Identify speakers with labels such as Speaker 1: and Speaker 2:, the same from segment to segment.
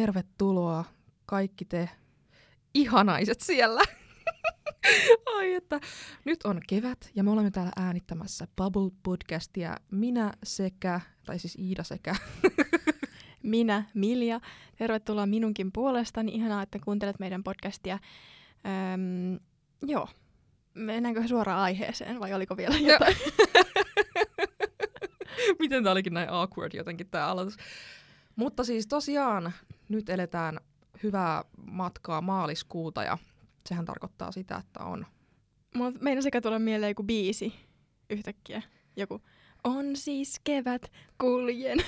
Speaker 1: Tervetuloa kaikki te ihanaiset siellä. Ai että, nyt on kevät ja me olemme täällä äänittämässä Bubble Podcastia. Minä sekä, tai siis Iida sekä.
Speaker 2: Minä, Milja. Tervetuloa minunkin puolestani. Ihanaa, että kuuntelet meidän podcastia. Öm, joo. Mennäänkö suoraan aiheeseen vai oliko vielä jotain?
Speaker 1: Miten tämä olikin näin awkward jotenkin tämä aloitus. Mutta siis tosiaan nyt eletään hyvää matkaa maaliskuuta ja sehän tarkoittaa sitä, että on...
Speaker 2: Mulla meidän sekä tulla mieleen joku biisi yhtäkkiä. Joku on siis kevät, kuljen.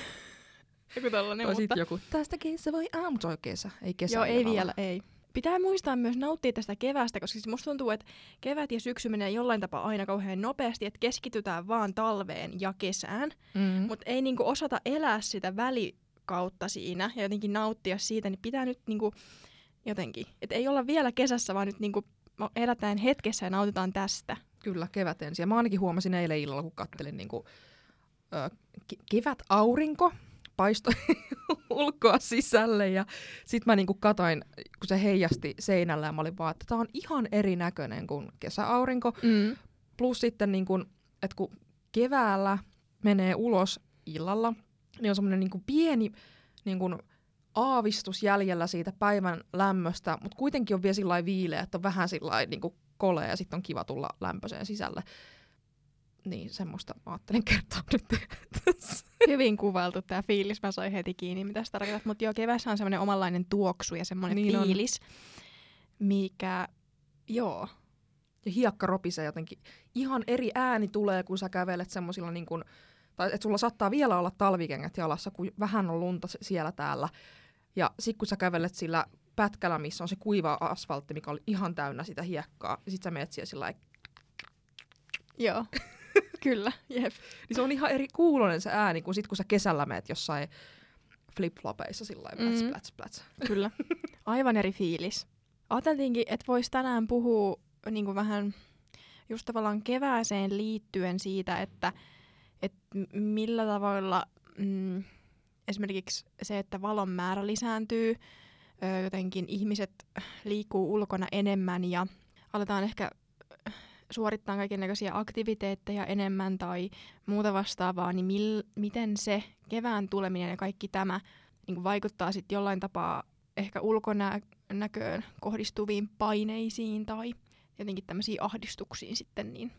Speaker 2: joku tällainen,
Speaker 1: Tai
Speaker 2: mutta...
Speaker 1: joku, tästä voi aamu, se on kesä, ei kesä.
Speaker 2: Joo, ei
Speaker 1: vielä
Speaker 2: ei. Pitää muistaa myös nauttia tästä kevästä, koska siis musta tuntuu, että kevät ja syksy menee jollain tapaa aina kauhean nopeasti, että keskitytään vaan talveen ja kesään,
Speaker 1: Mm.
Speaker 2: mutta ei niinku osata elää sitä välikautta siinä ja jotenkin nauttia siitä, niin pitää nyt niinku jotenkin, että ei olla vielä kesässä, vaan nyt niinku elätään hetkessä ja nautitaan tästä.
Speaker 1: Kyllä, kevät ensin. Ja mä ainakin huomasin eilen illalla, kun kattelin niin kuin, ö, ke- kevät aurinko paistoi ulkoa sisälle ja sitten mä niinku katoin, kun se heijasti seinällä ja mä olin vaan, että tää on ihan erinäköinen kuin kesäaurinko.
Speaker 2: Mm.
Speaker 1: Plus sitten, niinku, että kun keväällä menee ulos illalla, niin on semmoinen niinku pieni niinku, aavistus jäljellä siitä päivän lämmöstä, mutta kuitenkin on vielä sillä viileä, että on vähän sillä niinku kolea ja sitten on kiva tulla lämpöiseen sisälle. Niin semmoista mä ajattelin kertoa nyt tässä.
Speaker 2: Hyvin kuvailtu tämä fiilis, mä sain heti kiinni, mitä sä tarkoitat. Mutta joo, kevässä on semmoinen omanlainen tuoksu ja semmoinen
Speaker 1: Niin on.
Speaker 2: fiilis, mikä, joo,
Speaker 1: Ja hiekka ropisee jotenkin. Ihan eri ääni tulee, kun sä kävelet semmosilla niin kuin, tai että sulla saattaa vielä olla talvikengät jalassa, kun vähän on lunta siellä täällä. Ja sit kun sä kävelet sillä pätkällä, missä on se kuiva asfaltti, mikä oli ihan täynnä sitä hiekkaa, ja sit sä meet siellä sillä
Speaker 2: joo, kyllä, jep.
Speaker 1: niin se on ihan eri kuulonen se ääni, kuin sit kun sä kesällä meet jossain flip-flopeissa sillä lailla, plats,
Speaker 2: Mhm.
Speaker 1: plats, plats.
Speaker 2: Kyllä. Aivan eri fiilis. Ajateltiinkin, että voisi tänään puhua niin kuin vähän just tavallaan kevääseen liittyen siitä, että, että millä tavoilla mm, esimerkiksi se, että valon määrä lisääntyy, ö, jotenkin ihmiset liikkuu ulkona enemmän ja aletaan ehkä suorittaa kaikenlaisia aktiviteetteja enemmän tai muuta vastaavaa, niin mil, miten se kevään tuleminen ja kaikki tämä niin vaikuttaa sitten jollain tapaa ehkä ulkonäköön kohdistuviin paineisiin tai jotenkin tämmöisiin ahdistuksiin sitten, niin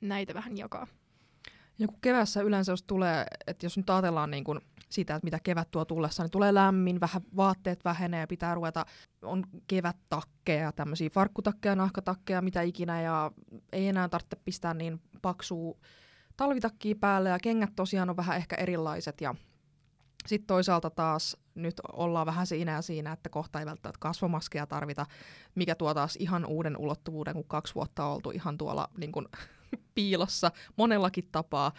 Speaker 2: näitä vähän jakaa.
Speaker 1: Ja kun kevässä yleensä jos tulee, että jos nyt ajatellaan niin kuin sitä, että mitä kevät tuo tullessa, niin tulee lämmin, vähän vaatteet vähenee ja pitää ruveta, on kevättakkeja, tämmöisiä farkkutakkeja, nahkatakkeja, mitä ikinä, ja ei enää tarvitse pistää niin paksua talvitakkia päälle, ja kengät tosiaan on vähän ehkä erilaiset, ja sitten toisaalta taas nyt ollaan vähän siinä ja siinä, että kohta ei välttämättä kasvomaskeja tarvita, mikä tuo taas ihan uuden ulottuvuuden, kun kaksi vuotta on oltu ihan tuolla niin kuin, piilossa monellakin tapaa,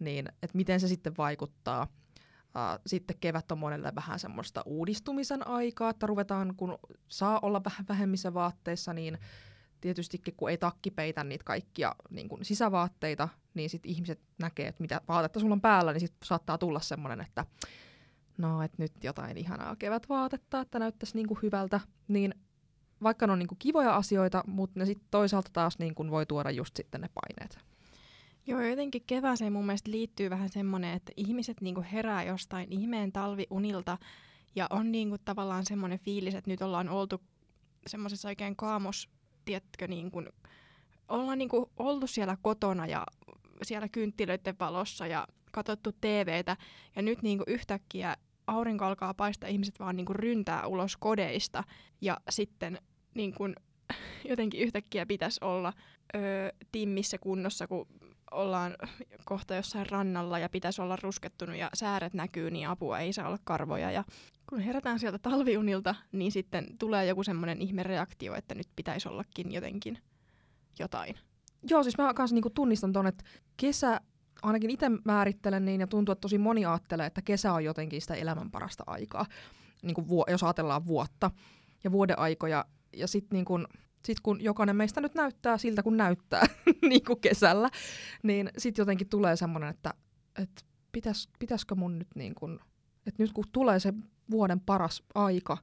Speaker 1: niin että miten se sitten vaikuttaa. Uh, sitten kevät on monelle vähän semmoista uudistumisen aikaa, että ruvetaan, kun saa olla vähän vähemmissä vaatteissa, niin tietystikin kun ei takki peitä niitä kaikkia niin kuin sisävaatteita, niin sitten ihmiset näkee, että mitä vaatetta sulla on päällä, niin sitten saattaa tulla semmoinen, että no, että nyt jotain ihanaa kevätvaatetta, että näyttäisi niin kuin hyvältä, niin vaikka ne on niin kuin kivoja asioita, mutta ne sitten toisaalta taas niin kuin voi tuoda just sitten ne paineet.
Speaker 2: Joo, jotenkin kevääseen mun mielestä liittyy vähän semmoinen, että ihmiset niinku herää jostain ihmeen talviunilta ja on niinku tavallaan semmoinen fiilis, että nyt ollaan oltu semmoisessa oikein kaamos, tiedätkö, niin kuin, ollaan niinku oltu siellä kotona ja siellä kynttilöiden valossa ja katsottu TVtä ja nyt niinku yhtäkkiä aurinko alkaa paistaa, ihmiset vaan niinku ryntää ulos kodeista ja sitten niin kuin, jotenkin yhtäkkiä pitäisi olla öö, timmissä kunnossa, kun ollaan kohta jossain rannalla ja pitäisi olla ruskettunut ja sääret näkyy, niin apua ei saa olla karvoja. Ja kun herätään sieltä talviunilta, niin sitten tulee joku semmoinen ihmereaktio, että nyt pitäisi ollakin jotenkin jotain.
Speaker 1: Joo, siis mä kanssa niinku tunnistan ton, että kesä, ainakin itse määrittelen niin, ja tuntuu, että tosi moni ajattelee, että kesä on jotenkin sitä elämän parasta aikaa, niinku vuo, jos ajatellaan vuotta ja vuoden aikoja. Ja sitten niinku, sit kun jokainen meistä nyt näyttää siltä, kun näyttää niin kuin kesällä, niin sitten jotenkin tulee semmoinen, että et pitäis, pitäisikö mun nyt niin kuin, että nyt kun tulee se vuoden paras aika.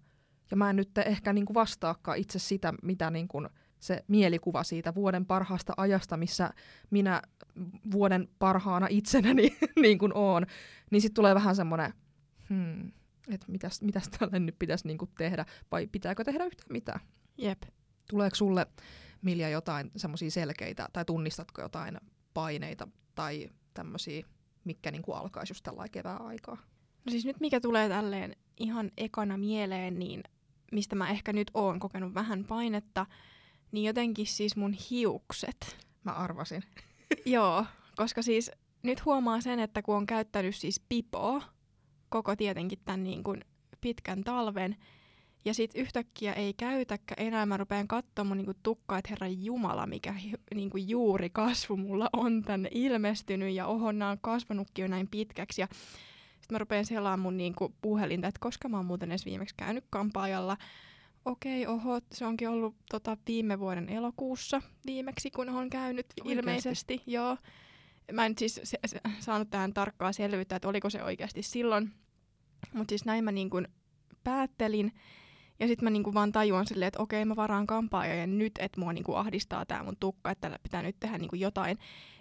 Speaker 1: Ja mä en nyt ehkä niinku vastaakaan itse sitä, mitä niinku se mielikuva siitä vuoden parhaasta ajasta, missä minä vuoden parhaana itsenäni niin kuin oon, niin sitten tulee vähän semmoinen, hmm, että mitäs, mitäs tälle nyt pitäisi niinku tehdä, vai pitääkö tehdä yhtään mitään?
Speaker 2: Jep.
Speaker 1: Tuleeko sulle, Milja, jotain semmoisia selkeitä, tai tunnistatko jotain paineita tai tämmöisiä, mikä niinku alkaisi just tällä kevään aikaa?
Speaker 2: No siis nyt mikä tulee tälleen ihan ekana mieleen, niin mistä mä ehkä nyt oon kokenut vähän painetta, niin jotenkin siis mun hiukset.
Speaker 1: Mä arvasin.
Speaker 2: Joo, koska siis nyt huomaa sen, että kun on käyttänyt siis pipoa koko tietenkin tämän niin kuin pitkän talven, ja sitten yhtäkkiä ei käytäkään enää, mä rupean katsomaan mun niinku tukkaa, että herra Jumala, mikä niinku juuri kasvu mulla on tänne ilmestynyt, ja oho, nämä on kasvanutkin jo näin pitkäksi, ja sitten mä rupean selaamaan mun niinku puhelinta, että koska mä oon muuten edes viimeksi käynyt kampaajalla, okei, oho, se onkin ollut tota, viime vuoden elokuussa viimeksi, kun on käynyt
Speaker 1: Oikeasti?
Speaker 2: ilmeisesti, joo. Mä en siis se, se, saanut tähän tarkkaa selvyyttä, että oliko se oikeasti silloin, mutta siis näin mä niin kuin päättelin, ja sitten mä niinku vaan tajuan silleen, että okei, mä varaan kampaajan nyt, että mua niinku ahdistaa tää mun tukka, että tällä pitää nyt tehdä niinku jotain.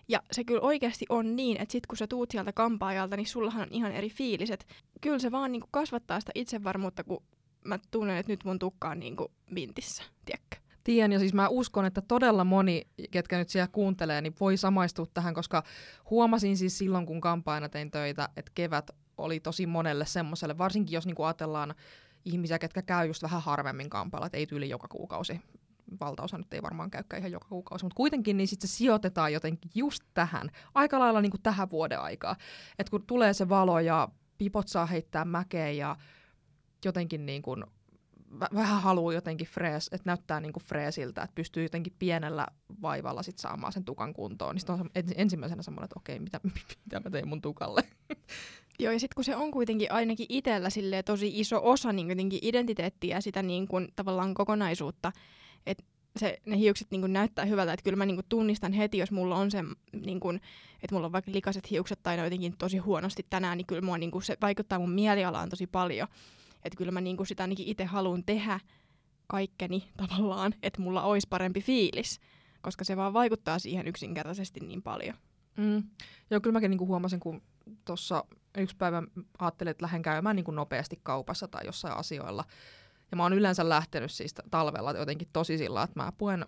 Speaker 2: Ja se kyllä oikeasti on niin, että sit kun sä tuut sieltä kampaajalta, niin sullahan on ihan eri fiiliset. Kyllä se vaan niinku kasvattaa sitä itsevarmuutta, kun mä tunnen, että nyt mun tukka on niinku vintissä, tiedätkö?
Speaker 1: Tien, ja siis mä uskon, että todella moni, ketkä nyt siellä kuuntelee, niin voi samaistua tähän, koska huomasin siis silloin, kun kampaajana tein töitä, että kevät oli tosi monelle semmoiselle, varsinkin jos niinku ajatellaan ihmisiä, ketkä käy just vähän harvemmin kampailla, että ei tyyli joka kuukausi. Valtaosa nyt ei varmaan käykään ihan joka kuukausi, mutta kuitenkin niin sitten se sijoitetaan jotenkin just tähän, aika lailla niin kuin tähän vuoden aikaa. Että kun tulee se valo ja pipot saa heittää mäkeä ja jotenkin niin kuin vä- vähän haluaa jotenkin frees, että näyttää niinku freesiltä, että pystyy jotenkin pienellä vaivalla sit saamaan sen tukan kuntoon. Niin on se- ens- ensimmäisenä semmoinen, että okei, mitä, mitä mä tein mun tukalle.
Speaker 2: Joo, ja sitten kun se on kuitenkin ainakin itsellä silleen tosi iso osa niin jotenkin identiteettiä ja sitä niin kuin, tavallaan kokonaisuutta, että se, ne hiukset niin kuin, näyttää hyvältä, että kyllä mä niin kuin, tunnistan heti, jos mulla on se, niin kuin, että mulla on vaikka likaiset hiukset tai ne jotenkin tosi huonosti tänään, niin kyllä mua, niin kuin, se vaikuttaa mun mielialaan tosi paljon. Että kyllä mä niin kuin, sitä ainakin itse haluan tehdä kaikkeni tavallaan, että mulla olisi parempi fiilis, koska se vaan vaikuttaa siihen yksinkertaisesti niin paljon.
Speaker 1: Mm. Joo, kyllä mäkin niinku huomasin, kun tuossa yksi päivä ajattelin, että lähden käymään niinku nopeasti kaupassa tai jossain asioilla. Ja mä oon yleensä lähtenyt siis talvella jotenkin tosi sillä, että mä puen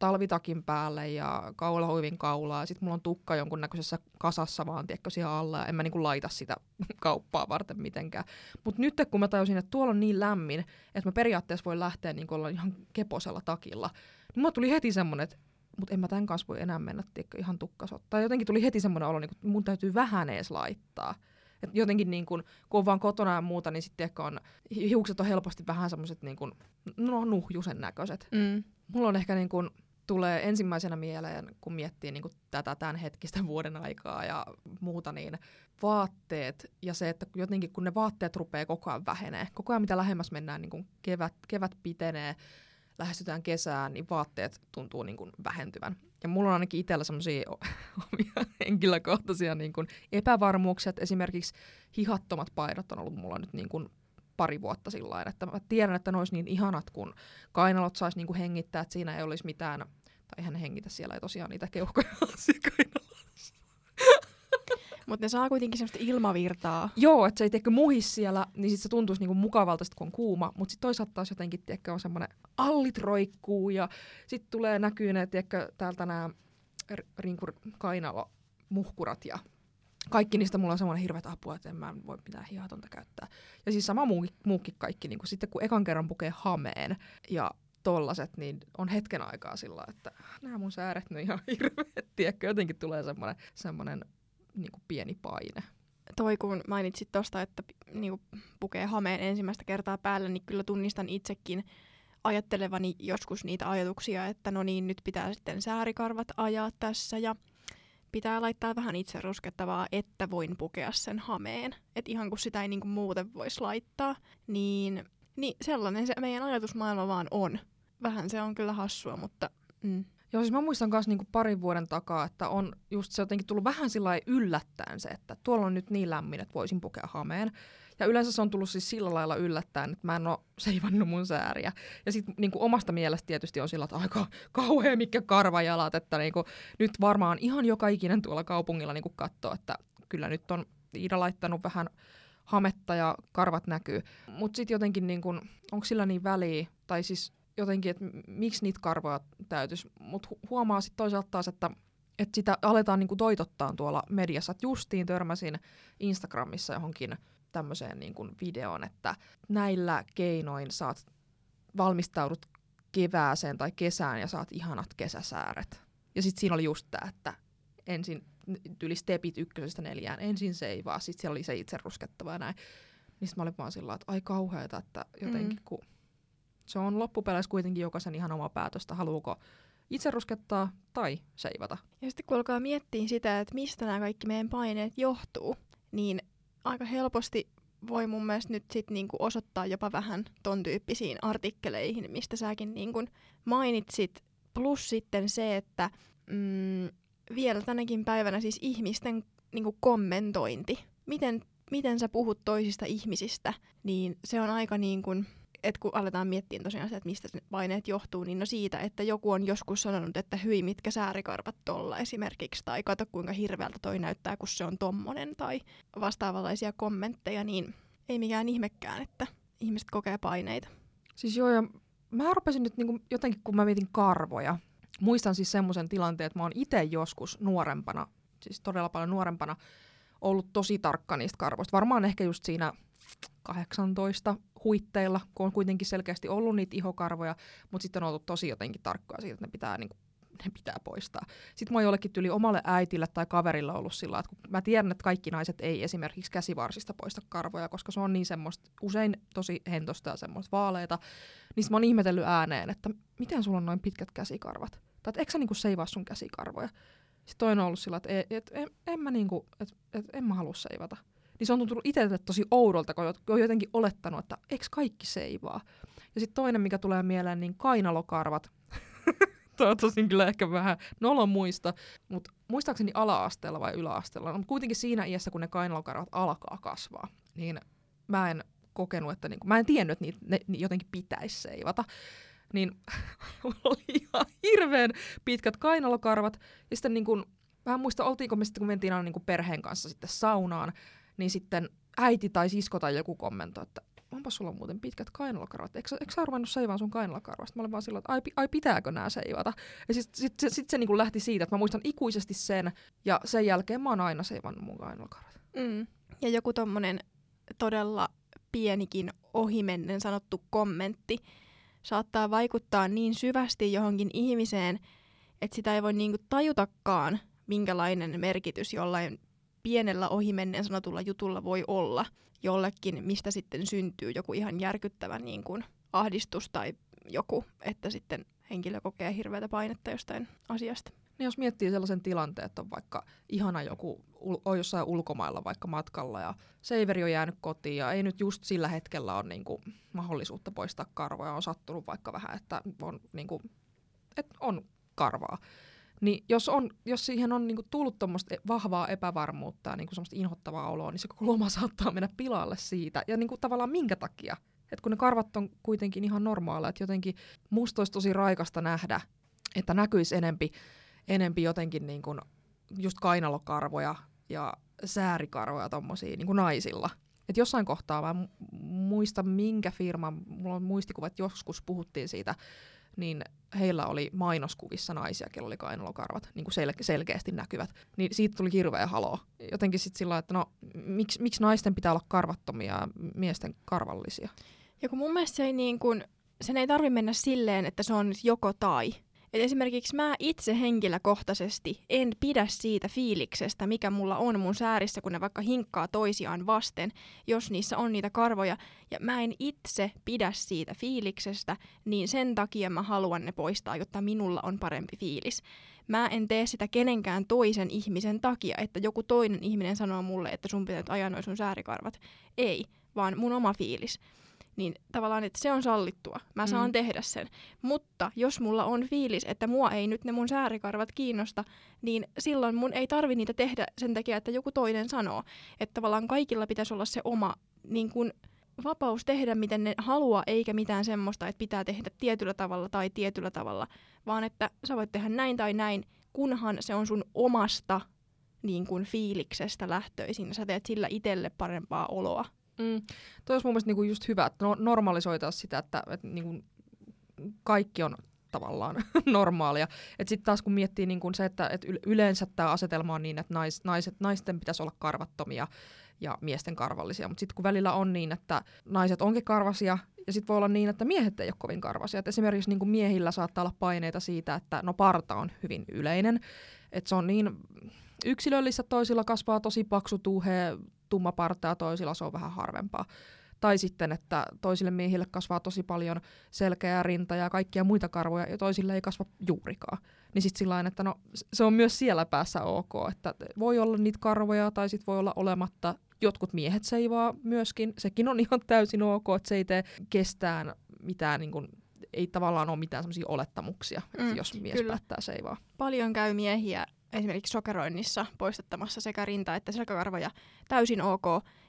Speaker 1: talvitakin päälle ja kaulahuivin kaulaa. Sitten mulla on tukka jonkunnäköisessä kasassa vaan, tiedätkö, siellä alla. Ja en mä niinku laita sitä kauppaa varten mitenkään. Mutta nyt kun mä tajusin, että tuolla on niin lämmin, että mä periaatteessa voin lähteä niinku olla ihan keposella takilla, niin mulla tuli heti semmonen, että mutta en mä tämän kanssa voi enää mennä tiedätkö, ihan tukkasot. Tai jotenkin tuli heti semmoinen olo, niin mun täytyy vähän edes laittaa. Et jotenkin niin kun, kun on vaan kotona ja muuta, niin sitten on, hiukset on helposti vähän semmoiset niin kun, no, nuhjusen näköiset.
Speaker 2: Mm.
Speaker 1: Mulla on ehkä niin kun, tulee ensimmäisenä mieleen, kun miettii niin kun, tätä hetkistä vuoden aikaa ja muuta, niin vaatteet ja se, että jotenkin kun ne vaatteet rupeaa koko ajan vähenee, koko ajan mitä lähemmäs mennään, niin kun kevät, kevät pitenee, lähestytään kesään, niin vaatteet tuntuu niin kuin vähentyvän. Ja mulla on ainakin itsellä semmoisia omia henkilökohtaisia niin kuin epävarmuuksia, että esimerkiksi hihattomat paidot on ollut mulla nyt niin kuin pari vuotta sillä että mä tiedän, että ne olisi niin ihanat, kun kainalot saisi niin kuin hengittää, että siinä ei olisi mitään, tai ne hengitä siellä, ei tosiaan niitä keuhkoja asiakkaina.
Speaker 2: Mutta ne saa kuitenkin semmoista ilmavirtaa.
Speaker 1: Joo, että se ei tiedäkö muhis siellä, niin sit se tuntuisi niinku mukavalta, sit kun on kuuma. Mutta sitten toisaalta taas jotenkin, tiedäkö, on semmoinen allit roikkuu ja sitten tulee näkyy ne, tiedätkö, täältä nämä rinkur kainalo muhkurat ja kaikki niistä mulla on semmoinen hirveä apua, että en mä voi mitään hihatonta käyttää. Ja siis sama muukin, muukin kaikki, niin kun sitten kun ekan kerran pukee hameen ja tollaset, niin on hetken aikaa sillä, että nämä mun sääret nyt ihan hirveet, tiedätkö, jotenkin tulee semmoinen, semmoinen niin pieni paine.
Speaker 2: Toi kun mainitsit tosta, että niinku, pukee hameen ensimmäistä kertaa päälle, niin kyllä tunnistan itsekin ajattelevani joskus niitä ajatuksia, että no niin, nyt pitää sitten säärikarvat ajaa tässä ja pitää laittaa vähän itse ruskettavaa, että voin pukea sen hameen. Et ihan kun sitä ei niinku muuten voisi laittaa, niin, niin sellainen se meidän ajatusmaailma vaan on. Vähän se on kyllä hassua, mutta mm.
Speaker 1: Joo, siis mä muistan myös niinku parin vuoden takaa, että on just se jotenkin tullut vähän sillä yllättäen se, että tuolla on nyt niin lämmin, että voisin pukea hameen. Ja yleensä se on tullut siis sillä lailla yllättäen, että mä en ole seivannut mun sääriä. Ja sitten niin omasta mielestä tietysti on sillä, että aika kauhea mikä karvajalat, että niin kuin, nyt varmaan ihan joka ikinen tuolla kaupungilla niin katsoo, että kyllä nyt on Iida laittanut vähän hametta ja karvat näkyy. Mutta sitten jotenkin, niin kun, onko sillä niin väliä, tai siis jotenkin, että miksi niitä karvoja täytyisi. Mutta hu- huomaa sitten toisaalta taas, että että sitä aletaan niinku toitottaa tuolla mediassa. Et justiin törmäsin Instagramissa johonkin tämmöiseen niinku videoon, että näillä keinoin saat valmistaudut kevääseen tai kesään ja saat ihanat kesäsääret. Ja sitten siinä oli just tämä, että ensin yli stepit ykkösestä neljään, ensin seivaa, sitten siellä oli se itse ruskettava ja näin. Niin mä olin vaan sillä että ai kauheeta, että jotenkin mm. kun se on loppupeleissä kuitenkin jokaisen ihan oma päätöstä, haluuko itse ruskettaa tai seivata.
Speaker 2: Ja sitten kun alkaa miettiä sitä, että mistä nämä kaikki meidän paineet johtuu, niin aika helposti voi mun mielestä nyt sit niinku osoittaa jopa vähän ton tyyppisiin artikkeleihin, mistä säkin niinku mainitsit. Plus sitten se, että mm, vielä tänäkin päivänä siis ihmisten niinku kommentointi. Miten, miten sä puhut toisista ihmisistä, niin se on aika niin kuin et kun aletaan miettiä tosiaan sitä, että mistä ne paineet johtuu, niin no siitä, että joku on joskus sanonut, että hyi mitkä säärikarvat tolla esimerkiksi, tai kato kuinka hirveältä toi näyttää, kun se on tommonen, tai vastaavanlaisia kommentteja, niin ei mikään ihmekään, että ihmiset kokee paineita.
Speaker 1: Siis joo, ja mä rupesin nyt niinku jotenkin, kun mä mietin karvoja, muistan siis semmoisen tilanteen, että mä oon itse joskus nuorempana, siis todella paljon nuorempana, ollut tosi tarkka niistä karvoista. Varmaan ehkä just siinä 18 huitteilla, kun on kuitenkin selkeästi ollut niitä ihokarvoja, mutta sitten on ollut tosi jotenkin tarkkaa siitä, että ne pitää, niin kuin, ne pitää poistaa. Sitten mä oon jollekin tyli omalle äitille tai kaverille ollut sillä että kun mä tiedän, että kaikki naiset ei esimerkiksi käsivarsista poista karvoja, koska se on niin semmoista, usein tosi hentosta ja semmoista vaaleita, niin mä oon ihmetellyt ääneen, että miten sulla on noin pitkät käsikarvat? Tai että eikö sä niinku seivaa sun käsikarvoja? Sitten toinen on ollut sillä, että et, et, en, en mä niinku, et, et, en mä halua seivata niin se on tuntunut itselle tosi oudolta, kun on jotenkin olettanut, että eikö kaikki seivaa. Ja sitten toinen, mikä tulee mieleen, niin kainalokarvat. Toivottavasti kyllä ehkä vähän nolon muista, mutta muistaakseni ala-asteella vai yläasteella, no, kuitenkin siinä iässä, kun ne kainalokarvat alkaa kasvaa, niin mä en kokenut, että niinku, mä en tiennyt, että niitä, ne jotenkin pitäisi seivata. Niin oli ihan hirveän pitkät kainalokarvat. Ja sitten niin kun, mä en muista, oltiinko me sitten, kun mentiin aina niin perheen kanssa sitten saunaan, niin sitten äiti tai sisko tai joku kommentoi, että onpa sulla muuten pitkät kainalokarvat. Eikö, eikö sä ruvennut seivaan sun kainalokarvasta? Mä olin vaan sillä, että ai, ai pitääkö nämä seivata? Ja sitten sit, sit, sit se niinku lähti siitä, että mä muistan ikuisesti sen, ja sen jälkeen mä oon aina seivannut mun kainalokarvat.
Speaker 2: Mm. Ja joku tommonen todella pienikin ohimennen sanottu kommentti saattaa vaikuttaa niin syvästi johonkin ihmiseen, että sitä ei voi niinku tajutakaan, minkälainen merkitys jollain pienellä ohimennen sanotulla jutulla voi olla jollekin, mistä sitten syntyy joku ihan järkyttävä niin kuin ahdistus tai joku, että sitten henkilö kokee hirveätä painetta jostain asiasta.
Speaker 1: Niin jos miettii sellaisen tilanteen, että on vaikka ihana joku, on jossain ulkomailla vaikka matkalla ja seiveri on jäänyt kotiin ja ei nyt just sillä hetkellä ole niin kuin mahdollisuutta poistaa karvoja, on sattunut vaikka vähän, että on, niin kuin, että on karvaa, niin jos, on, jos siihen on niinku tullut tuommoista e-, vahvaa epävarmuutta ja niinku semmoista inhottavaa oloa, niin se koko loma saattaa mennä pilalle siitä. Ja niinku tavallaan minkä takia? Et kun ne karvat on kuitenkin ihan normaaleja, että jotenkin musta olisi tosi raikasta nähdä, että näkyisi enempi, enempi jotenkin niinku just kainalokarvoja ja säärikarvoja tommosia niinku naisilla. Et jossain kohtaa mä muista minkä firma, mulla on muistikuva, että joskus puhuttiin siitä niin heillä oli mainoskuvissa naisia, kello oli kainalokarvat, niin kuin sel- selkeästi näkyvät. Niin siitä tuli hirveä haloo. Jotenkin sitten sillä että no, miksi, miksi naisten pitää olla karvattomia ja miesten karvallisia?
Speaker 2: Ja kun mun mielestä se ei, niin kun, sen ei tarvi mennä silleen, että se on joko tai. Et esimerkiksi mä itse henkilökohtaisesti en pidä siitä fiiliksestä, mikä mulla on mun säärissä, kun ne vaikka hinkkaa toisiaan vasten, jos niissä on niitä karvoja. Ja mä en itse pidä siitä fiiliksestä, niin sen takia mä haluan ne poistaa, jotta minulla on parempi fiilis. Mä en tee sitä kenenkään toisen ihmisen takia, että joku toinen ihminen sanoo mulle, että sun pitää ajaa noin sun säärikarvat. Ei, vaan mun oma fiilis niin tavallaan, että se on sallittua. Mä saan mm. tehdä sen. Mutta jos mulla on fiilis, että mua ei nyt ne mun säärikarvat kiinnosta, niin silloin mun ei tarvi niitä tehdä sen takia, että joku toinen sanoo. Että tavallaan kaikilla pitäisi olla se oma niin kuin vapaus tehdä, miten ne haluaa, eikä mitään semmoista, että pitää tehdä tietyllä tavalla tai tietyllä tavalla, vaan että sä voit tehdä näin tai näin, kunhan se on sun omasta niin kuin fiiliksestä lähtöisin. Sä teet sillä itselle parempaa oloa.
Speaker 1: Mm. Toi olisi mun mielestä niinku just hyvä, että no, normalisoitaisiin sitä, että, että niinku kaikki on tavallaan normaalia. Sitten taas kun miettii niin kun se, että et yleensä tämä asetelma on niin, että nais, naiset, naisten pitäisi olla karvattomia ja miesten karvallisia, mutta sitten kun välillä on niin, että naiset onkin karvasia ja sitten voi olla niin, että miehet ei ole kovin karvasia. Et esimerkiksi niin miehillä saattaa olla paineita siitä, että no parta on hyvin yleinen, että se on niin yksilöllistä, toisilla kasvaa tosi paksu tuhe, tumma parta ja toisilla se on vähän harvempaa. Tai sitten, että toisille miehille kasvaa tosi paljon selkeää rinta ja kaikkia muita karvoja, ja toisille ei kasva juurikaan. Niin sitten sillä että no, se on myös siellä päässä ok, että voi olla niitä karvoja tai sitten voi olla olematta. Jotkut miehet seivaa myöskin, sekin on ihan täysin ok, että se ei tee kestään mitään niin kuin, ei tavallaan ole mitään sellaisia olettamuksia, mm, jos mies kyllä. päättää seivaa.
Speaker 2: Paljon käy miehiä esimerkiksi sokeroinnissa poistattamassa sekä rinta että selkäkarvoja täysin ok.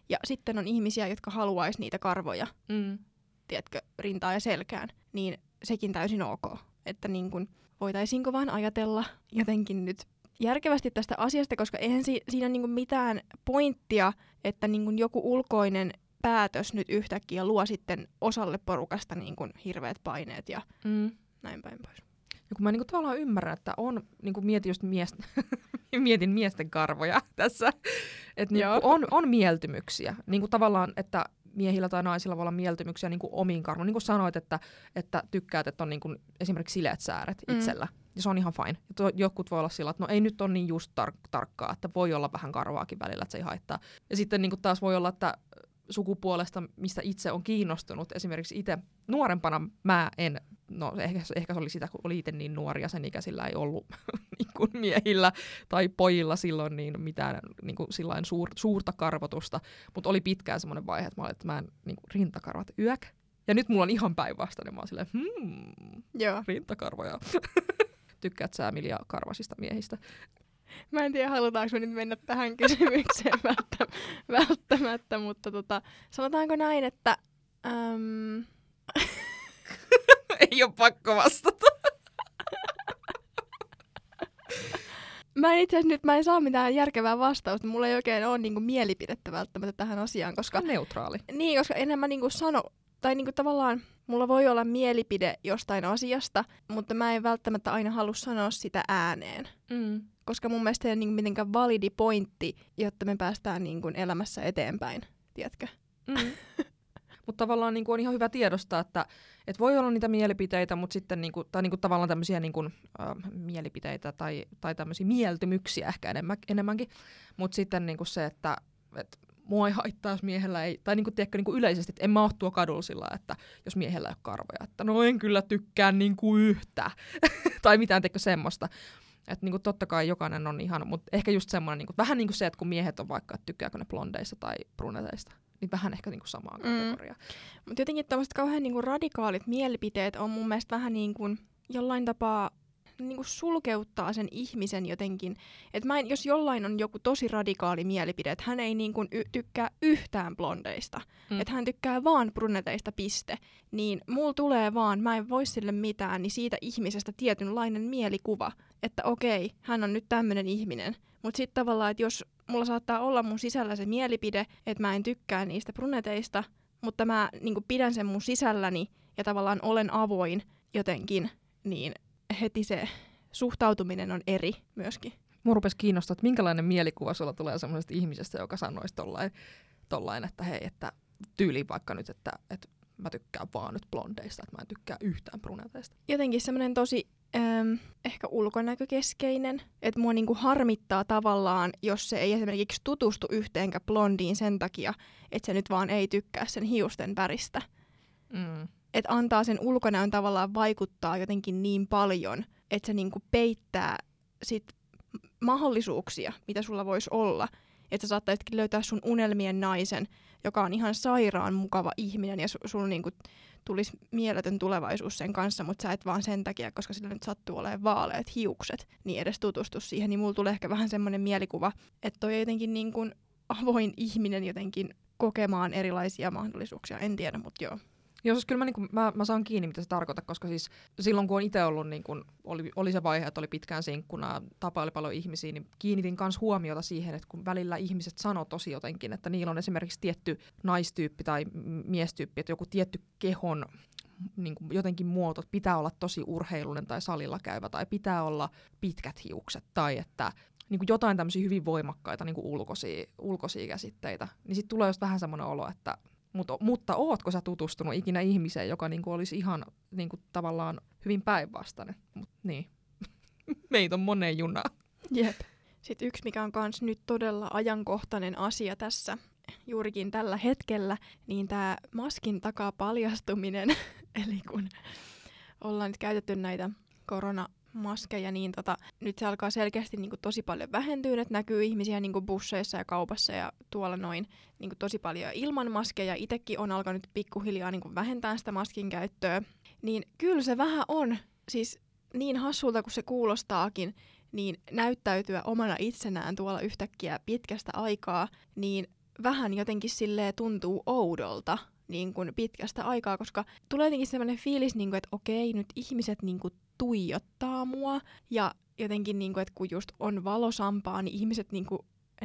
Speaker 2: Ja sitten on ihmisiä, jotka haluaisi niitä karvoja, mm. tiedätkö, rintaa ja selkään, niin sekin täysin ok. Että niin kun, voitaisiinko vaan ajatella jotenkin nyt järkevästi tästä asiasta, koska eihän si- siinä niin kuin mitään pointtia, että niin joku ulkoinen päätös nyt yhtäkkiä luo sitten osalle porukasta niin hirveät paineet ja mm. näin päin pois.
Speaker 1: Ja kun mä niinku tavallaan ymmärrän, että on, niinku mietin just mies, mietin miesten karvoja tässä, että niinku on, on mieltymyksiä. Niinku tavallaan, että miehillä tai naisilla voi olla mieltymyksiä niinku omiin karvoihin. Niin kuin sanoit, että, että tykkäät, että on niinku esimerkiksi sileät sääret mm. itsellä. Ja se on ihan fine. Ja to, jotkut voi olla sillä, että no ei nyt ole niin just tar- tarkkaa, että voi olla vähän karvaakin välillä, että se ei haittaa. Ja sitten niinku taas voi olla, että sukupuolesta, mistä itse on kiinnostunut. Esimerkiksi itse nuorempana mä en, no ehkä, ehkä se oli sitä, kun oli itse niin nuori ja sen ikäisillä ei ollut niin kuin miehillä tai pojilla silloin niin mitään niin kuin suur, suurta karvotusta, mutta oli pitkään semmoinen vaihe, että mä olin, että mä en niin kuin rintakarvat yök. Ja nyt mulla on ihan päinvastainen, mä oon silleen, hmm, Joo. rintakarvoja. Tykkäät sä Emilia karvasista miehistä?
Speaker 2: Mä en tiedä, halutaanko me nyt mennä tähän kysymykseen välttämättä, mutta tota, sanotaanko näin, että... Äm...
Speaker 1: Ei ole pakko vastata.
Speaker 2: mä en itse asiassa nyt mä en saa mitään järkevää vastausta. Mulla ei oikein ole niinku mielipidettä välttämättä tähän asiaan, koska...
Speaker 1: Neutraali.
Speaker 2: Niin, koska enhän mä niinku sano, tai niinku tavallaan mulla voi olla mielipide jostain asiasta, mutta mä en välttämättä aina halua sanoa sitä ääneen. Mm koska mun mielestä ei ole niin mitenkään validi pointti, jotta me päästään niin kuin elämässä eteenpäin, tiedätkö? Mm.
Speaker 1: mutta tavallaan niin kuin on ihan hyvä tiedostaa, että, että voi olla niitä mielipiteitä, mutta sitten niin kuin, tai niin kuin tavallaan tämmöisiä niin kuin, äh, mielipiteitä tai, tai tämmöisiä mieltymyksiä ehkä enemmän, enemmänkin, mutta sitten niin kuin se, että, että mua ei haittaa, jos miehellä ei, tai niin kuin, tiedätkö, niin kuin yleisesti, että en mä ole tuo kadulla sillä, että jos miehellä ei ole karvoja, että no en kyllä tykkää kuin yhtä, tai mitään teikö semmoista. Että niinku totta kai jokainen on ihan, mutta ehkä just semmoinen, niinku, vähän niin kuin se, että kun miehet on vaikka, että tykkääkö ne blondeista tai bruneteista, niin vähän ehkä niinku samaa mm. kategoriaa.
Speaker 2: Mutta jotenkin tämmöiset kauhean niinku radikaalit mielipiteet on mun mielestä vähän niin kuin jollain tapaa niin kuin sulkeuttaa sen ihmisen jotenkin. Että mä en, jos jollain on joku tosi radikaali mielipide, että hän ei niin kuin y- tykkää yhtään blondeista, mm. että hän tykkää vaan bruneteista piste, niin mulla tulee vaan, mä en voi sille mitään, niin siitä ihmisestä tietynlainen mielikuva, että okei, hän on nyt tämmöinen ihminen. Mutta sitten tavallaan, että jos mulla saattaa olla mun sisällä se mielipide, että mä en tykkää niistä bruneteista, mutta mä niin pidän sen mun sisälläni ja tavallaan olen avoin jotenkin, niin heti se suhtautuminen on eri myöskin.
Speaker 1: Mua rupesi kiinnostaa, että minkälainen mielikuva sulla tulee semmoisesta ihmisestä, joka sanoisi tollain, tollain että hei, että tyyli vaikka nyt, että, että mä tykkään vaan nyt blondeista, että mä en tykkää yhtään bruneteista.
Speaker 2: Jotenkin semmoinen tosi äm, ehkä ulkonäkökeskeinen, että mua niinku harmittaa tavallaan, jos se ei esimerkiksi tutustu yhteenkään blondiin sen takia, että se nyt vaan ei tykkää sen hiusten väristä. Mm että antaa sen ulkonäön tavallaan vaikuttaa jotenkin niin paljon, että se niinku peittää sit mahdollisuuksia, mitä sulla voisi olla. Että sä saattaisitkin löytää sun unelmien naisen, joka on ihan sairaan mukava ihminen ja su- sulla niinku tulisi mieletön tulevaisuus sen kanssa, mutta sä et vaan sen takia, koska sillä nyt sattuu olemaan vaaleat hiukset, niin edes tutustu siihen, niin mulla tulee ehkä vähän semmoinen mielikuva, että toi jotenkin niin kuin avoin ihminen jotenkin kokemaan erilaisia mahdollisuuksia. En tiedä, mutta joo.
Speaker 1: Joo, siis kyllä mä, niin kuin, mä, mä saan kiinni, mitä se tarkoittaa, koska siis silloin kun on itse ollut, niin kun oli, oli se vaihe, että oli pitkään sinkkuna, tapaili paljon ihmisiä, niin kiinnitin myös huomiota siihen, että kun välillä ihmiset sanoo tosi jotenkin, että niillä on esimerkiksi tietty naistyyppi tai miestyyppi, että joku tietty kehon niin kuin jotenkin muoto, että pitää olla tosi urheilunen tai salilla käyvä tai pitää olla pitkät hiukset tai että niin kuin jotain tämmöisiä hyvin voimakkaita niin kuin ulkoisia, ulkoisia käsitteitä, niin sitten tulee just vähän semmoinen olo, että mutta, mutta ootko sä tutustunut ikinä ihmiseen, joka niinku olisi ihan niinku, tavallaan hyvin päinvastainen? Mut, niin. Meitä on moneen junaa.
Speaker 2: Jep. Sitten yksi, mikä on myös nyt todella ajankohtainen asia tässä, juurikin tällä hetkellä, niin tämä maskin takaa paljastuminen. Eli kun ollaan nyt käytetty näitä korona maskeja, niin tota, nyt se alkaa selkeästi niin kuin, tosi paljon vähentyä, että näkyy ihmisiä niin kuin, busseissa ja kaupassa ja tuolla noin niin kuin, tosi paljon ilman maskeja. Itekin on alkanut pikkuhiljaa niin kuin, vähentää sitä maskin käyttöä. Niin kyllä se vähän on, siis niin hassulta kuin se kuulostaakin, niin näyttäytyä omana itsenään tuolla yhtäkkiä pitkästä aikaa, niin vähän jotenkin silleen tuntuu oudolta niin kuin pitkästä aikaa, koska tulee jotenkin sellainen fiilis, niin kuin, että okei, nyt ihmiset niin kuin tuijottaa mua. Ja jotenkin, niin kuin, että kun just on valosampaa, niin ihmiset niin kuin,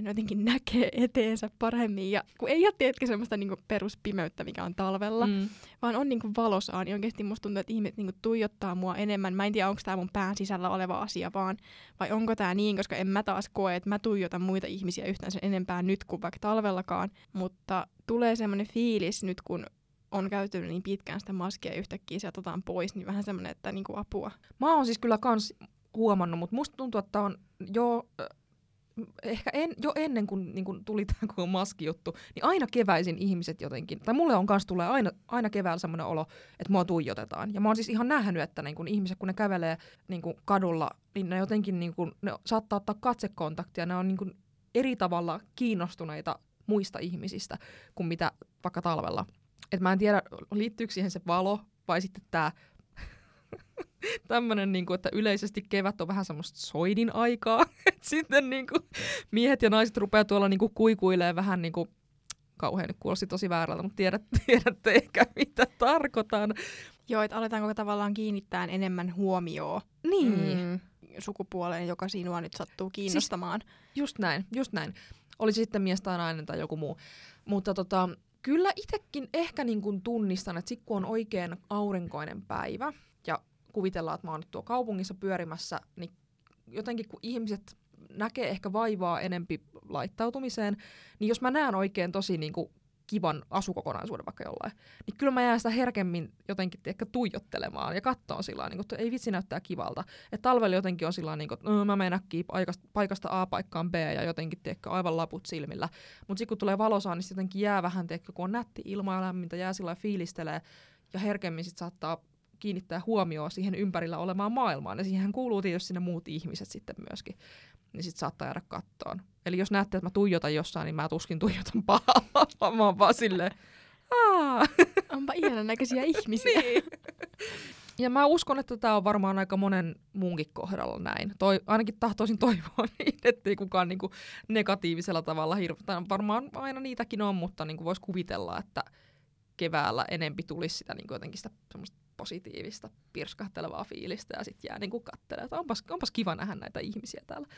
Speaker 2: jotenkin näkee eteensä paremmin. Ja kun ei ole tietenkin semmoista niin kuin peruspimeyttä, mikä on talvella, mm. vaan on niin kuin valosaa, niin oikeasti musta tuntuu, että ihmiset niin kuin tuijottaa mua enemmän. Mä en tiedä, onko tämä mun pään sisällä oleva asia vaan, vai onko tämä niin, koska en mä taas koe, että mä tuijotan muita ihmisiä yhtään sen enempää nyt kuin vaikka talvellakaan. Mutta tulee semmoinen fiilis nyt, kun on käyttänyt niin pitkään sitä maskia ja yhtäkkiä se otetaan pois, niin vähän semmoinen, että niinku apua.
Speaker 1: Mä oon siis kyllä kans huomannut, mutta musta tuntuu, että on jo ehkä en, jo ennen kuin, niin kuin tuli tämä koko maskijuttu, niin aina keväisin ihmiset jotenkin, tai mulle on kanssa tulee aina, aina keväällä semmoinen olo, että mua tuijotetaan. Ja mä oon siis ihan nähnyt, että niin kuin ihmiset, kun ne kävelee niin kuin kadulla, niin ne jotenkin niin kuin, ne saattaa ottaa katsekontaktia, ne on niin kuin eri tavalla kiinnostuneita muista ihmisistä kuin mitä vaikka talvella et mä en tiedä, liittyykö siihen se valo vai sitten tämä tämmöinen, niin että yleisesti kevät on vähän semmoista soidin aikaa. Et sitten niin kuin, miehet ja naiset rupeaa tuolla niin kuikuilee vähän niin kuin, kauhean nyt kuulosti tosi väärältä, mutta tiedät, tiedätte ehkä mitä tarkoitan.
Speaker 2: Joo, että aletaanko tavallaan kiinnittää enemmän huomioon
Speaker 1: niin. mm,
Speaker 2: sukupuoleen, joka sinua nyt sattuu kiinnostamaan. Siis
Speaker 1: just näin, just näin. Oli sitten mies tai nainen tai joku muu. Mutta tota, kyllä itsekin ehkä niin kuin tunnistan, että sitten kun on oikein aurinkoinen päivä ja kuvitellaan, että mä oon nyt tuo kaupungissa pyörimässä, niin jotenkin kun ihmiset näkee ehkä vaivaa enempi laittautumiseen, niin jos mä näen oikein tosi niin kuin kivan asukokonaisuuden vaikka jollain, niin kyllä mä jään sitä herkemmin jotenkin ehkä tuijottelemaan ja katsoa sillä niin että ei vitsi näyttää kivalta. Että talvella jotenkin on sillä niin että mä menen äkkiä paikasta, A paikkaan B ja jotenkin tiedätkö, aivan laput silmillä. Mutta sitten kun tulee valosaa, niin jotenkin jää vähän, tiedätkö, kun on nätti ilma ja lämmintä, jää sillä fiilistelee ja herkemmin sit saattaa kiinnittää huomioon siihen ympärillä olemaan maailmaan. Ja siihen kuuluu tietysti ne muut ihmiset sitten myöskin niin sit saattaa jäädä kattoon. Eli jos näette, että mä tuijotan jossain, niin mä tuskin tuijotan pahalla, mä oon vaan silleen,
Speaker 2: Onpa ihanan näköisiä ihmisiä.
Speaker 1: niin. Ja mä uskon, että tämä on varmaan aika monen muunkin kohdalla näin. Toi, ainakin tahtoisin toivoa niin, ettei kukaan niinku negatiivisella tavalla hirveä. Varmaan aina niitäkin on, mutta niinku voisi kuvitella, että keväällä enempi tulisi sitä niinku jotenkin sitä semmoista positiivista, pirskahtelevaa fiilistä ja sitten jää niinku katselemaan, että onpas, onpas kiva nähdä näitä ihmisiä täällä.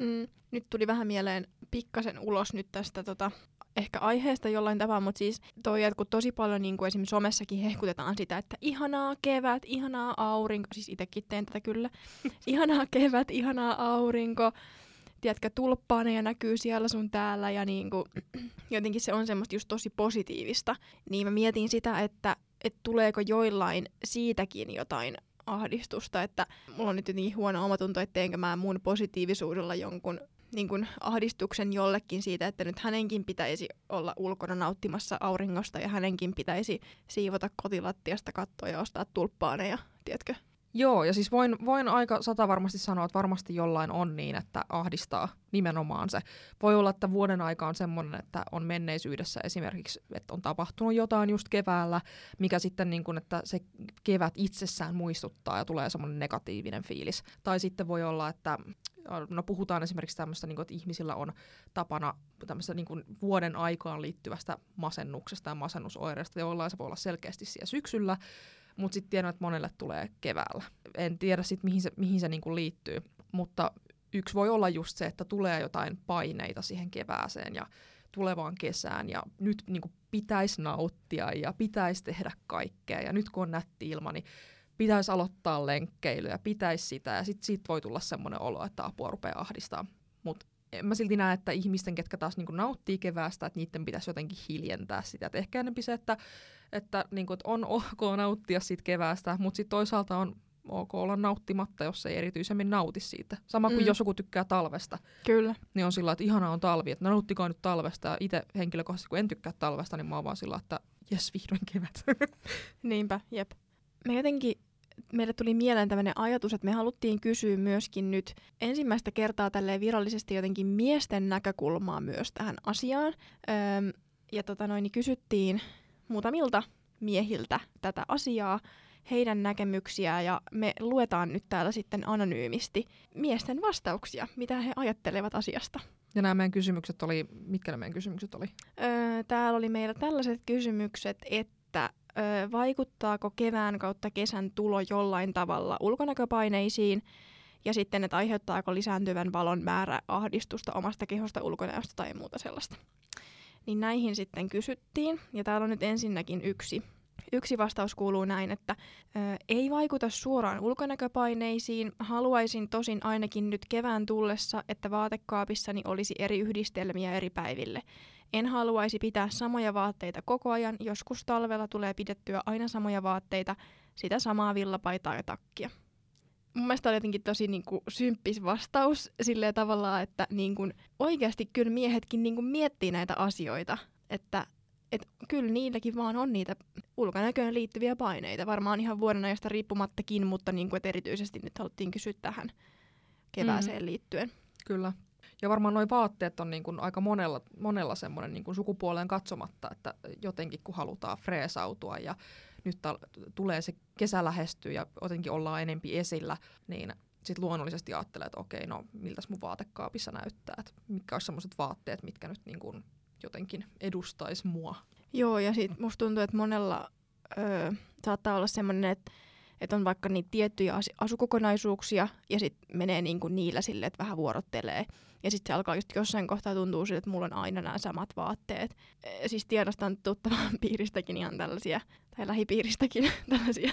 Speaker 2: Mm, nyt tuli vähän mieleen pikkasen ulos nyt tästä tota, ehkä aiheesta jollain tavalla, mutta siis toi, että kun tosi paljon niin kuin esimerkiksi somessakin hehkutetaan sitä, että ihanaa kevät, ihanaa aurinko, siis itsekin teen tätä kyllä, ihanaa kevät, ihanaa aurinko, tiedätkö, tulppaaneja näkyy siellä sun täällä ja niin kuin, jotenkin se on semmoista just tosi positiivista, niin mä mietin sitä, että että tuleeko joillain siitäkin jotain ahdistusta, että mulla on nyt niin huono omatunto, että teenkö mä mun positiivisuudella jonkun niin kuin ahdistuksen jollekin siitä, että nyt hänenkin pitäisi olla ulkona nauttimassa auringosta ja hänenkin pitäisi siivota kotilattiasta kattoa ja ostaa tulppaaneja, tiedätkö?
Speaker 1: Joo, ja siis voin, voin aika sata varmasti sanoa, että varmasti jollain on niin, että ahdistaa nimenomaan se. Voi olla, että vuoden aika on semmoinen, että on menneisyydessä esimerkiksi, että on tapahtunut jotain just keväällä, mikä sitten niin kuin, että se kevät itsessään muistuttaa ja tulee semmoinen negatiivinen fiilis. Tai sitten voi olla, että no puhutaan esimerkiksi tämmöistä, niin kuin, että ihmisillä on tapana tämmöistä niin kuin vuoden aikaan liittyvästä masennuksesta ja masennusoireesta, jollain se voi olla selkeästi siellä syksyllä, mutta sitten tiedän, että monelle tulee keväällä. En tiedä sitten, mihin se, mihin se niin kuin liittyy, mutta yksi voi olla just se, että tulee jotain paineita siihen kevääseen ja tulevaan kesään ja nyt niin kuin pitäisi nauttia ja pitäisi tehdä kaikkea ja nyt kun on nätti ilma, niin pitäisi aloittaa lenkkeily ja pitäisi sitä ja sitten siitä voi tulla semmoinen olo, että apua rupeaa ahdistaa. Mutta en mä silti näe, että ihmisten, ketkä taas niin nauttii keväästä, että niiden pitäisi jotenkin hiljentää sitä. Et ehkä enemmän se, että, että, niin kuin, että on ok nauttia siitä keväästä, mutta sitten toisaalta on ok olla nauttimatta, jos ei erityisemmin nauti siitä. Sama kuin mm. jos joku tykkää talvesta.
Speaker 2: Kyllä.
Speaker 1: Niin on sillä että ihanaa on talvi, että no nauttikaa nyt talvesta. Ja itse henkilökohtaisesti, kun en tykkää talvesta, niin mä oon vaan sillä että jes, vihdoin kevät.
Speaker 2: Niinpä, jep. Me jotenkin meille tuli mieleen tämmöinen ajatus, että me haluttiin kysyä myöskin nyt ensimmäistä kertaa tälleen virallisesti jotenkin miesten näkökulmaa myös tähän asiaan. Öm, ja tota noin, niin kysyttiin muutamilta miehiltä tätä asiaa, heidän näkemyksiä ja me luetaan nyt täällä sitten anonyymisti miesten vastauksia, mitä he ajattelevat asiasta.
Speaker 1: Ja nämä meidän kysymykset oli, mitkä nämä meidän kysymykset oli?
Speaker 2: Öö, täällä oli meillä tällaiset kysymykset, että öö, vaikuttaako kevään kautta kesän tulo jollain tavalla ulkonäköpaineisiin ja sitten, että aiheuttaako lisääntyvän valon määrä ahdistusta omasta kehosta, ulkonäöstä tai muuta sellaista. Niin näihin sitten kysyttiin ja täällä on nyt ensinnäkin yksi Yksi vastaus kuuluu näin, että ö, ei vaikuta suoraan ulkonäköpaineisiin. Haluaisin tosin ainakin nyt kevään tullessa, että vaatekaapissani olisi eri yhdistelmiä eri päiville. En haluaisi pitää samoja vaatteita koko ajan, joskus talvella tulee pidettyä aina samoja vaatteita, sitä samaa villapaitaa ja takkia. Mun mielestä oli jotenkin tosi niin kuin, symppis vastaus silleen tavallaan, että niin kuin, oikeasti kyllä miehetkin niin kuin, miettii näitä asioita, että et kyllä niilläkin vaan on niitä ulkonäköön liittyviä paineita. Varmaan ihan vuoden ajasta riippumattakin, mutta niin kuin, erityisesti nyt haluttiin kysyä tähän kevääseen mm. liittyen.
Speaker 1: Kyllä. Ja varmaan nuo vaatteet on niin kuin aika monella, monella semmoinen niin kuin sukupuoleen katsomatta, että jotenkin kun halutaan freesautua ja nyt ta- tulee se kesä lähestyy ja jotenkin ollaan enempi esillä, niin sitten luonnollisesti ajattelee, että okei, no miltäs mun vaatekaapissa näyttää, että mitkä olisi semmoiset vaatteet, mitkä nyt niin kuin jotenkin edustaisi mua.
Speaker 2: Joo, ja sitten musta tuntuu, että monella ö, saattaa olla semmoinen, että että on vaikka niitä tiettyjä as- asukokonaisuuksia ja sitten menee niinku niillä sille, että vähän vuorottelee. Ja sitten se alkaa just jossain kohtaa tuntuu sille, että mulla on aina nämä samat vaatteet. E, siis tiedostan tuttavan piiristäkin ihan tällaisia, tai lähipiiristäkin tällaisia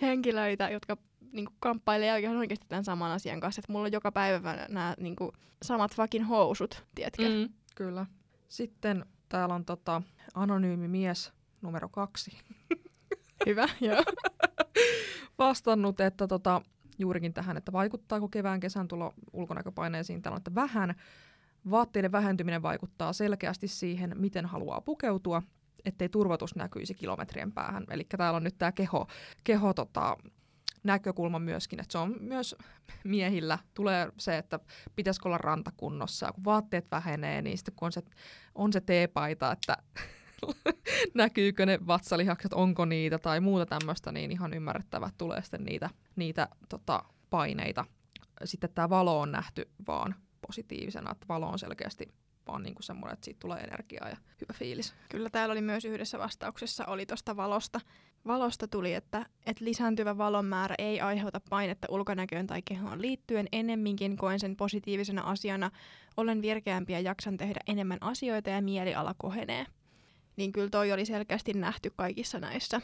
Speaker 2: henkilöitä, jotka niinku kamppailee ihan oikeasti tämän saman asian kanssa. Että mulla on joka päivä nämä niinku, samat fucking housut, tiedätkö? Mm.
Speaker 1: Kyllä. Sitten täällä on tota, anonyymi mies numero kaksi.
Speaker 2: Hyvä, joo.
Speaker 1: Vastannut, että tota, juurikin tähän, että vaikuttaako kevään kesän tulo ulkonäköpaineisiin. Täällä on, että vähän. Vaatteiden vähentyminen vaikuttaa selkeästi siihen, miten haluaa pukeutua, ettei turvatus näkyisi kilometrien päähän. Eli täällä on nyt tämä keho, keho tota, näkökulma myöskin, että se on myös miehillä tulee se, että pitäisikö olla rantakunnossa, kun vaatteet vähenee, niin sitten kun on se, on se teepaita, että näkyykö ne vatsalihakset, onko niitä tai muuta tämmöistä, niin ihan ymmärrettävä tulee sitten niitä, niitä tota, paineita. Sitten tämä valo on nähty vaan positiivisena, että valo on selkeästi vaan niin kuin semmoinen, että siitä tulee energiaa ja hyvä fiilis.
Speaker 2: Kyllä täällä oli myös yhdessä vastauksessa oli tuosta valosta. Valosta tuli, että, että lisääntyvä valon määrä ei aiheuta painetta ulkonäköön tai kehoon liittyen. Ennemminkin koen sen positiivisena asiana. Olen virkeämpi ja jaksan tehdä enemmän asioita ja mieliala kohenee. Niin kyllä toi oli selkeästi nähty kaikissa näissä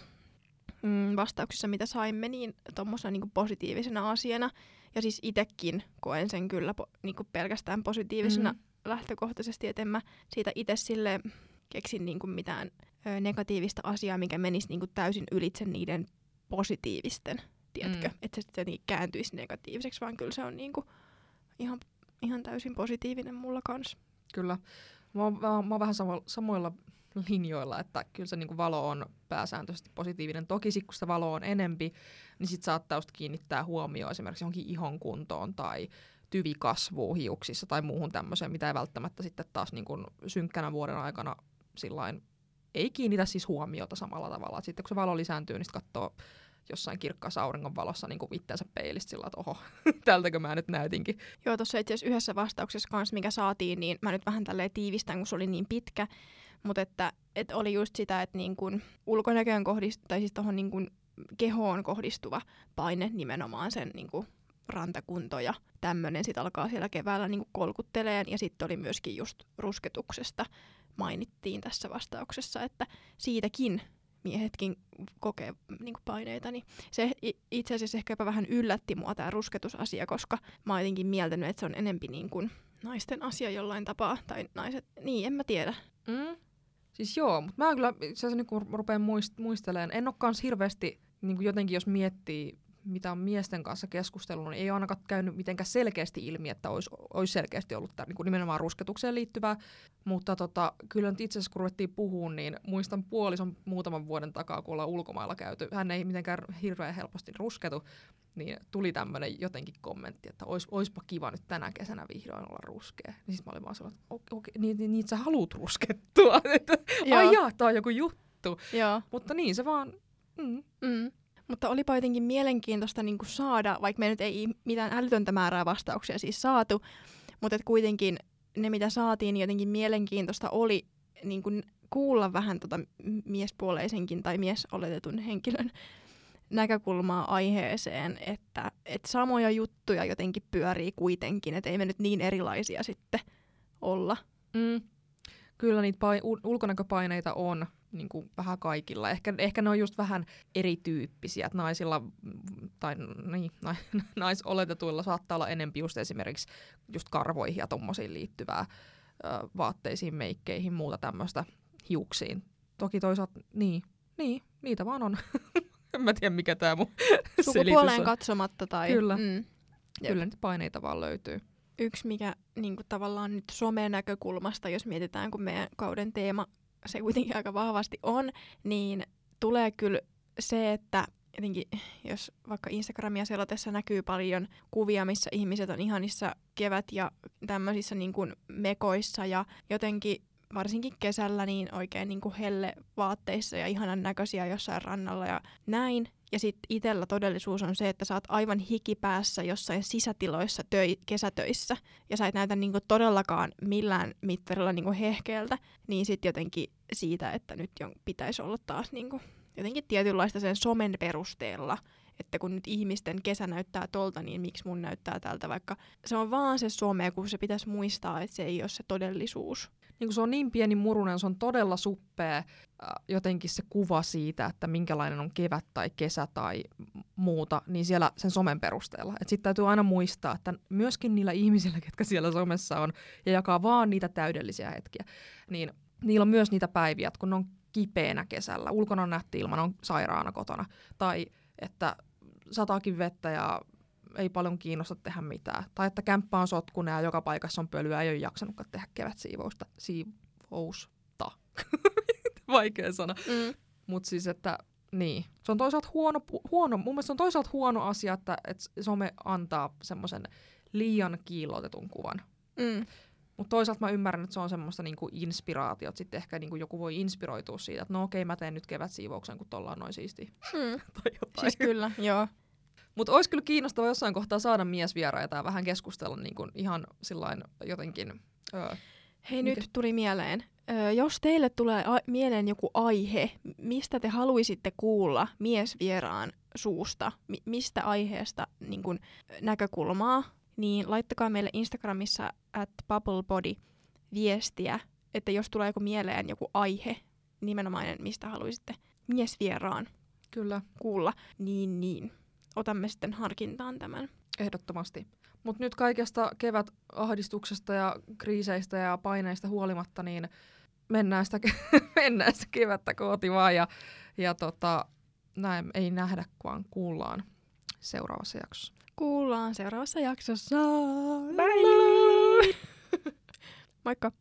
Speaker 2: mm, vastauksissa, mitä saimme, niin tuommoisena niin positiivisena asiana. Ja siis itsekin koen sen kyllä po, niin pelkästään positiivisena mm lähtökohtaisesti, että en mä siitä itse sille keksin niin kuin mitään ö, negatiivista asiaa, mikä menisi niin kuin täysin ylitse niiden positiivisten, tiedätkö? Mm. Että se sitten kääntyisi negatiiviseksi, vaan kyllä se on niin kuin ihan, ihan täysin positiivinen mulla kanssa.
Speaker 1: Kyllä. Mä oon, mä oon, mä oon vähän samo, samoilla linjoilla, että kyllä se niin kuin valo on pääsääntöisesti positiivinen. Toki sit, kun sitä valo on enempi, niin sit saattaa just kiinnittää huomioon esimerkiksi johonkin ihon kuntoon tai tyvi kasvuu hiuksissa tai muuhun tämmöiseen, mitä ei välttämättä sitten taas niin kuin synkkänä vuoden aikana sillain ei kiinnitä siis huomiota samalla tavalla. Et sitten kun se valo lisääntyy, niin katsoo jossain kirkkaassa auringon valossa niin kuin itseänsä peilistä sillä, että oho, tältäkö mä nyt näytinkin.
Speaker 2: Joo, tuossa itse asiassa yhdessä vastauksessa kanssa, mikä saatiin, niin mä nyt vähän tälleen tiivistän, kun se oli niin pitkä, mutta että, että oli just sitä, että niin kun ulkonäköön kohdistuva, tai siis tuohon niin kun kehoon kohdistuva paine nimenomaan sen niin kun rantakunto ja tämmöinen sitten alkaa siellä keväällä niin kolkutteleen. Ja sitten oli myöskin just rusketuksesta mainittiin tässä vastauksessa, että siitäkin miehetkin kokee niin paineita, niin se itse asiassa ehkä vähän yllätti mua tämä rusketusasia, koska mä oon jotenkin mieltänyt, että se on enempi niin kuin naisten asia jollain tapaa, tai naiset, niin en mä tiedä.
Speaker 1: Mm. Siis joo, mutta mä kyllä itse asiassa kun rupean muist- muistelemaan, en ole kans hirveästi, niin kuin jotenkin jos miettii mitä on miesten kanssa keskustellut, niin ei ole ainakaan käynyt mitenkään selkeästi ilmi, että olisi, olisi selkeästi ollut tämä niin nimenomaan rusketukseen liittyvää. Mutta tota, kyllä nyt itse asiassa kun ruvettiin puhumaan, niin muistan puolison muutaman vuoden takaa, kun ollaan ulkomailla käyty. Hän ei mitenkään hirveän helposti rusketu, niin tuli tämmöinen jotenkin kommentti, että ois, oispa kiva nyt tänä kesänä vihdoin olla ruskea. Niin sitten mä olin vaan sanonut, että okei, okay, niin, niin, niin sä haluut ruskettua. Ai jaa, tää on joku juttu.
Speaker 2: Joo.
Speaker 1: Mutta niin se vaan... Mm.
Speaker 2: Mm. Mutta olipa jotenkin mielenkiintoista niin kuin saada, vaikka me nyt ei mitään älytöntä määrää vastauksia siis saatu, mutta et kuitenkin ne, mitä saatiin, niin jotenkin mielenkiintoista oli niin kuin kuulla vähän tota miespuoleisenkin tai miesoletetun henkilön näkökulmaa aiheeseen, että, että samoja juttuja jotenkin pyörii kuitenkin, että ei me nyt niin erilaisia sitten olla.
Speaker 1: Mm. Kyllä niitä pai- ulkonäköpaineita on, niin kuin vähän kaikilla. Ehkä, ehkä ne on just vähän erityyppisiä, että naisilla tai niin, naisoletetuilla saattaa olla enempi just esimerkiksi just karvoihin ja tommosiin liittyvää ö, vaatteisiin, meikkeihin, muuta tämmöistä hiuksiin. Toki toisaalta, niin, niin, niitä vaan on. en mä tiedä, mikä tämä mun
Speaker 2: Sukupuoleen katsomatta tai...
Speaker 1: Kyllä, mm, kyllä niitä paineita vaan löytyy.
Speaker 2: Yksi, mikä niin kuin tavallaan nyt somen näkökulmasta, jos mietitään, kun meidän kauden teema se kuitenkin aika vahvasti on, niin tulee kyllä se, että jotenkin, jos vaikka Instagramia selatessa näkyy paljon kuvia, missä ihmiset on ihanissa kevät- ja tämmöisissä niin kuin mekoissa ja jotenkin varsinkin kesällä niin oikein niin kuin helle vaatteissa ja ihanan näköisiä jossain rannalla ja näin. Ja sitten itsellä todellisuus on se, että sä oot aivan hikipäässä jossain sisätiloissa töi, kesätöissä. Ja sä et näytä niinku todellakaan millään mittarilla niinku hehkeeltä, niin sitten jotenkin siitä, että nyt jo pitäisi olla taas niinku jotenkin tietynlaista sen somen perusteella, että kun nyt ihmisten kesä näyttää tolta, niin miksi mun näyttää tältä, vaikka. Se on vaan se some, kun se pitäisi muistaa, että se ei ole se todellisuus
Speaker 1: niin se on niin pieni murunen, se on todella suppea äh, jotenkin se kuva siitä, että minkälainen on kevät tai kesä tai muuta, niin siellä sen somen perusteella. Sitten täytyy aina muistaa, että myöskin niillä ihmisillä, ketkä siellä somessa on ja jakaa vaan niitä täydellisiä hetkiä, niin niillä on myös niitä päiviä, kun ne on kipeänä kesällä, ulkona on nähti ilman, on sairaana kotona, tai että sataakin vettä ja ei paljon kiinnosta tehdä mitään. Tai että kämppä on sotkunen ja joka paikassa on pölyä, ei ole jaksanutkaan tehdä kevätsiivousta. Siivousta. Vaikea sana. Mm. Mutta siis, että niin. Se on toisaalta huono, huono, mun mielestä se on toisaalta huono asia, että, että some antaa semmoisen liian kiillotetun kuvan.
Speaker 2: Mm.
Speaker 1: Mutta toisaalta mä ymmärrän, että se on semmoista niinku inspiraatiota. Sitten ehkä niinku joku voi inspiroitua siitä, että no okei, mä teen nyt kevätsiivouksen, kun tuolla on noin siisti.
Speaker 2: Mm. tai jotain. Siis kyllä, joo.
Speaker 1: Mutta olisi kyllä kiinnostava jossain kohtaa saada miesvieraita ja vähän keskustella niin kuin ihan sillain jotenkin... Öö,
Speaker 2: Hei, mikä? nyt tuli mieleen. Öö, jos teille tulee a- mieleen joku aihe, mistä te haluaisitte kuulla miesvieraan suusta, mi- mistä aiheesta niin kun, näkökulmaa, niin laittakaa meille Instagramissa at bubblebody viestiä, että jos tulee joku mieleen joku aihe, nimenomainen, mistä haluaisitte miesvieraan
Speaker 1: Kyllä.
Speaker 2: kuulla, niin niin otamme sitten harkintaan tämän.
Speaker 1: Ehdottomasti. Mutta nyt kaikesta kevätahdistuksesta ja kriiseistä ja paineista huolimatta, niin mennään sitä, mennään sitä kevättä kohti vaan. Ja, ja tota, näin ei nähdä, vaan kuullaan seuraavassa jaksossa.
Speaker 2: Kuullaan seuraavassa jaksossa.
Speaker 1: Bye!
Speaker 2: Moikka!